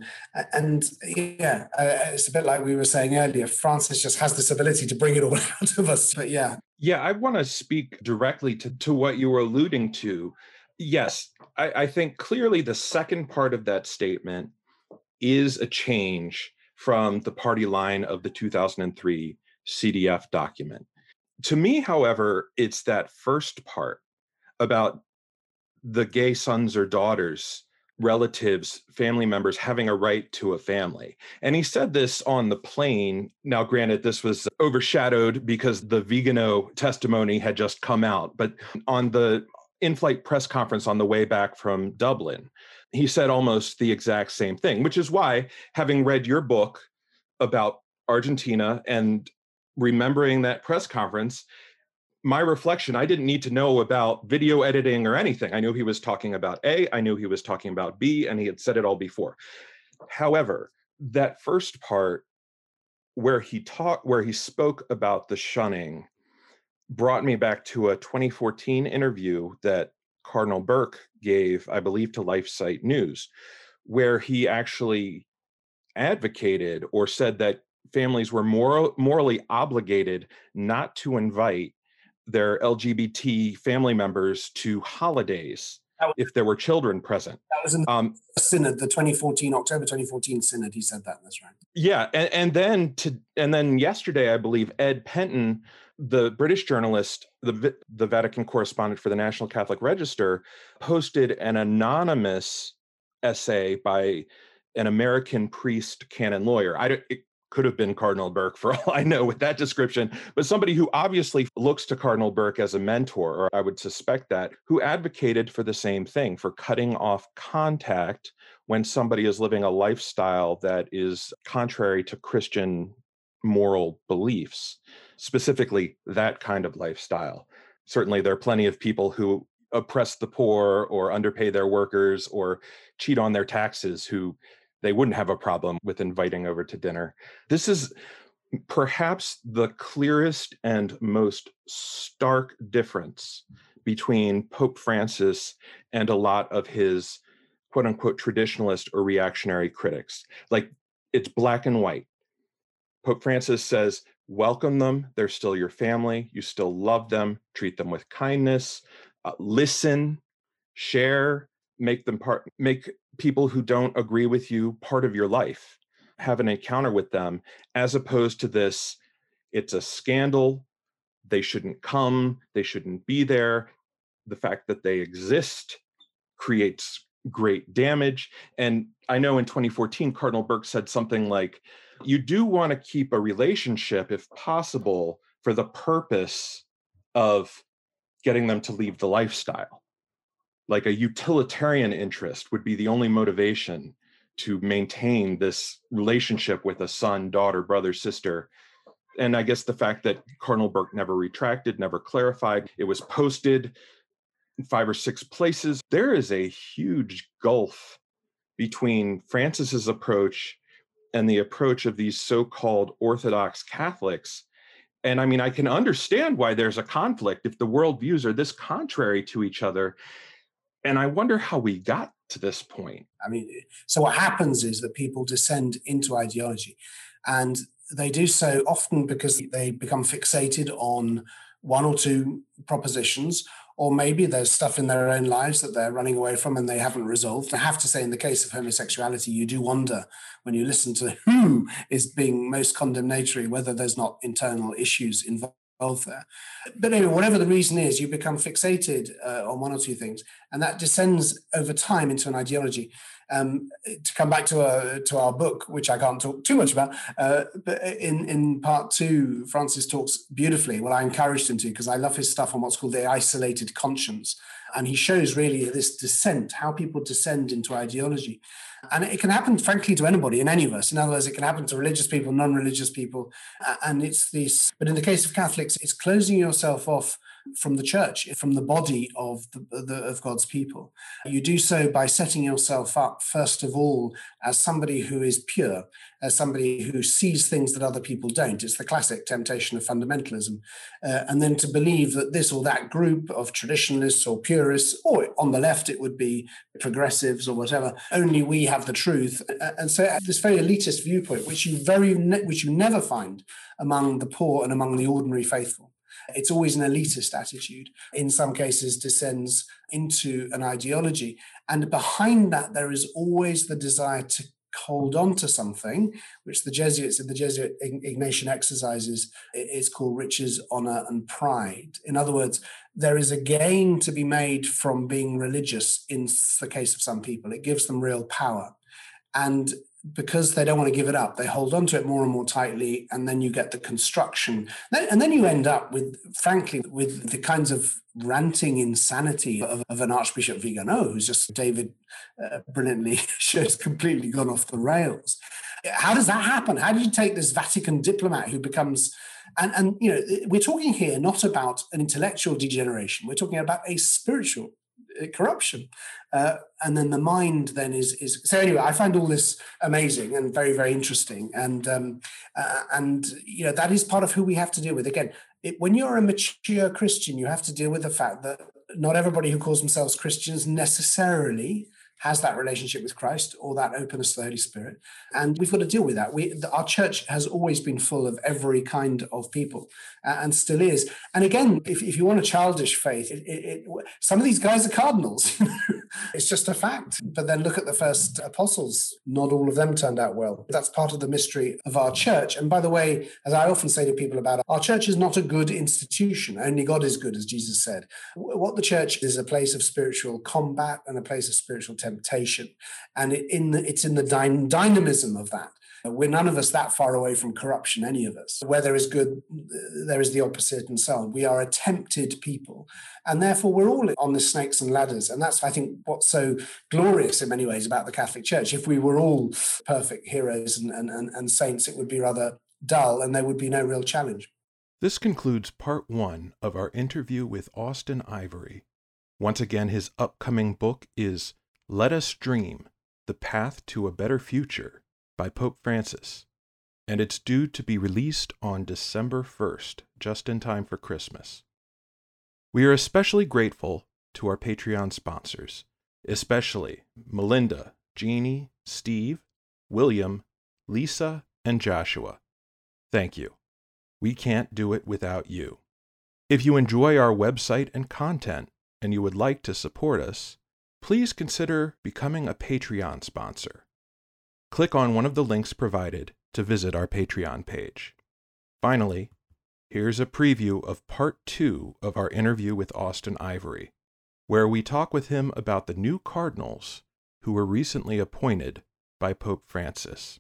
And yeah, uh, it's a bit like we were saying earlier, Francis just has this ability to bring it all out of us. But yeah. Yeah, I want to speak directly to, to what you were alluding to. Yes, I, I think clearly the second part of that statement is a change from the party line of the 2003 CDF document. To me, however, it's that first part about the gay sons or daughters, relatives, family members having a right to a family. And he said this on the plane. Now, granted, this was overshadowed because the Vigano testimony had just come out, but on the in flight press conference on the way back from Dublin, he said almost the exact same thing, which is why, having read your book about Argentina and remembering that press conference, my reflection, I didn't need to know about video editing or anything. I knew he was talking about A, I knew he was talking about B, and he had said it all before. However, that first part where he talked where he spoke about the shunning brought me back to a 2014 interview that Cardinal Burke gave, I believe, to LifeSite News, where he actually advocated or said that families were moral, morally obligated not to invite their LGBT family members to holidays if there were children present. That was in um, synod, the 2014 October 2014 synod. He said that. That's right. Yeah, and, and then to and then yesterday, I believe Ed Pentin, the British journalist, the the Vatican correspondent for the National Catholic Register, posted an anonymous essay by an American priest canon lawyer. I it, could have been Cardinal Burke for all I know with that description, but somebody who obviously looks to Cardinal Burke as a mentor, or I would suspect that, who advocated for the same thing, for cutting off contact when somebody is living a lifestyle that is contrary to Christian moral beliefs, specifically that kind of lifestyle. Certainly, there are plenty of people who oppress the poor or underpay their workers or cheat on their taxes who they wouldn't have a problem with inviting over to dinner. This is perhaps the clearest and most stark difference between Pope Francis and a lot of his quote unquote traditionalist or reactionary critics. Like it's black and white. Pope Francis says, welcome them. They're still your family. You still love them. Treat them with kindness. Uh, listen, share, make them part, make people who don't agree with you part of your life have an encounter with them as opposed to this it's a scandal they shouldn't come they shouldn't be there. The fact that they exist creates great damage and i know in 2014 cardinal burke said something like you do want to keep a relationship if possible for the purpose of getting them to leave the lifestyle like a utilitarian interest would be the only motivation to maintain this relationship with a son, daughter, brother, sister. And I guess the fact that Cardinal Burke never retracted, never clarified, it was posted in five or six places. There is a huge gulf between Francis's approach and the approach of these so-called Orthodox Catholics. And I mean, I can understand why there's a conflict if the worldviews are this contrary to each other and I wonder how we got to this point. I mean, so what happens is that people descend into ideology, and they do so often because they become fixated on one or two propositions, or maybe there's stuff in their own lives that they're running away from and they haven't resolved. I have to say, in the case of homosexuality, you do wonder when you listen to who is being most condemnatory whether there's not internal issues involved there. But anyway, whatever the reason is, you become fixated uh, on one or two things, and that descends over time into an ideology. Um, to come back to our, uh, to our book, which I can't talk too much about, uh, but in, in part two, Francis talks beautifully. Well, I encouraged him to because I love his stuff on what's called the isolated conscience. And he shows really this descent, how people descend into ideology. And it can happen, frankly, to anybody in any of us. In other words, it can happen to religious people, non religious people. And it's this, but in the case of Catholics, it's closing yourself off from the church, from the body of the, the, of God's people. You do so by setting yourself up first of all as somebody who is pure, as somebody who sees things that other people don't. It's the classic temptation of fundamentalism, uh, and then to believe that this or that group of traditionalists or purists, or on the left it would be progressives or whatever. Only we have the truth, and so this very elitist viewpoint, which you very which you never find among the poor and among the ordinary faithful. It's always an elitist attitude. In some cases, descends into an ideology. And behind that, there is always the desire to hold on to something, which the Jesuits in the Jesuit Ignatian exercises is called riches, honor, and pride. In other words, there is a gain to be made from being religious in the case of some people. It gives them real power. And because they don't want to give it up, they hold on to it more and more tightly, and then you get the construction, and then you end up with, frankly, with the kinds of ranting insanity of, of an Archbishop Vigano, who's just David uh, brilliantly shows completely gone off the rails. How does that happen? How did you take this Vatican diplomat who becomes and and you know we're talking here not about an intellectual degeneration we're talking about a spiritual uh, corruption. Uh, and then the mind then is is so anyway. I find all this amazing and very very interesting, and um, uh, and you know that is part of who we have to deal with. Again, it, when you're a mature Christian, you have to deal with the fact that not everybody who calls themselves Christians necessarily has that relationship with Christ or that openness to the Holy Spirit. And we've got to deal with that. We, our church has always been full of every kind of people uh, and still is. And again, if, if you want a childish faith, it, it, it, some of these guys are cardinals. it's just a fact. But then look at the first apostles. Not all of them turned out well. That's part of the mystery of our church. And by the way, as I often say to people about it, our church is not a good institution. Only God is good, as Jesus said. What the church is a place of spiritual combat and a place of spiritual temptation. And in the, it's in the dy- dynamism of that. We're none of us that far away from corruption, any of us. Where there is good, there is the opposite, and so on. We are a tempted people. And therefore, we're all on the snakes and ladders. And that's, I think, what's so glorious in many ways about the Catholic Church. If we were all perfect heroes and, and, and saints, it would be rather dull and there would be no real challenge. This concludes part one of our interview with Austen Ivereigh. Once again, his upcoming book is let Us Dream The Path to a Better Future by Pope Francis, and it's due to be released on December 1st, just in time for Christmas. We are especially grateful to our Patreon sponsors, especially Melinda, Jeannie, Steve, William, Lisa, and Joshua. Thank you. We can't do it without you. If you enjoy our website and content and you would like to support us, please consider becoming a Patreon sponsor. Click on one of the links provided to visit our Patreon page. Finally, here's a preview of part two of our interview with Austen Ivereigh, where we talk with him about the new cardinals who were recently appointed by Pope Francis.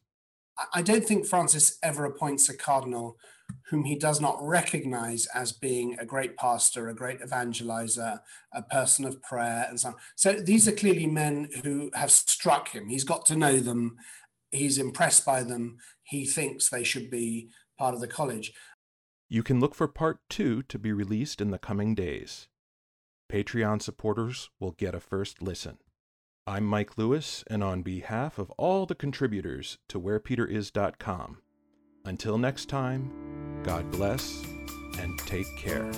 I don't think Francis ever appoints a cardinal whom he does not recognize as being a great pastor, a great evangelizer, a person of prayer, and so on. So these are clearly men who have struck him. He's got to know them, he's impressed by them, he thinks they should be part of the college. You can look for part two to be released in the coming days. Patreon supporters will get a first listen. I'm Mike Lewis, and on behalf of all the contributors to WherePeterIs.com, until next time, God bless and take care.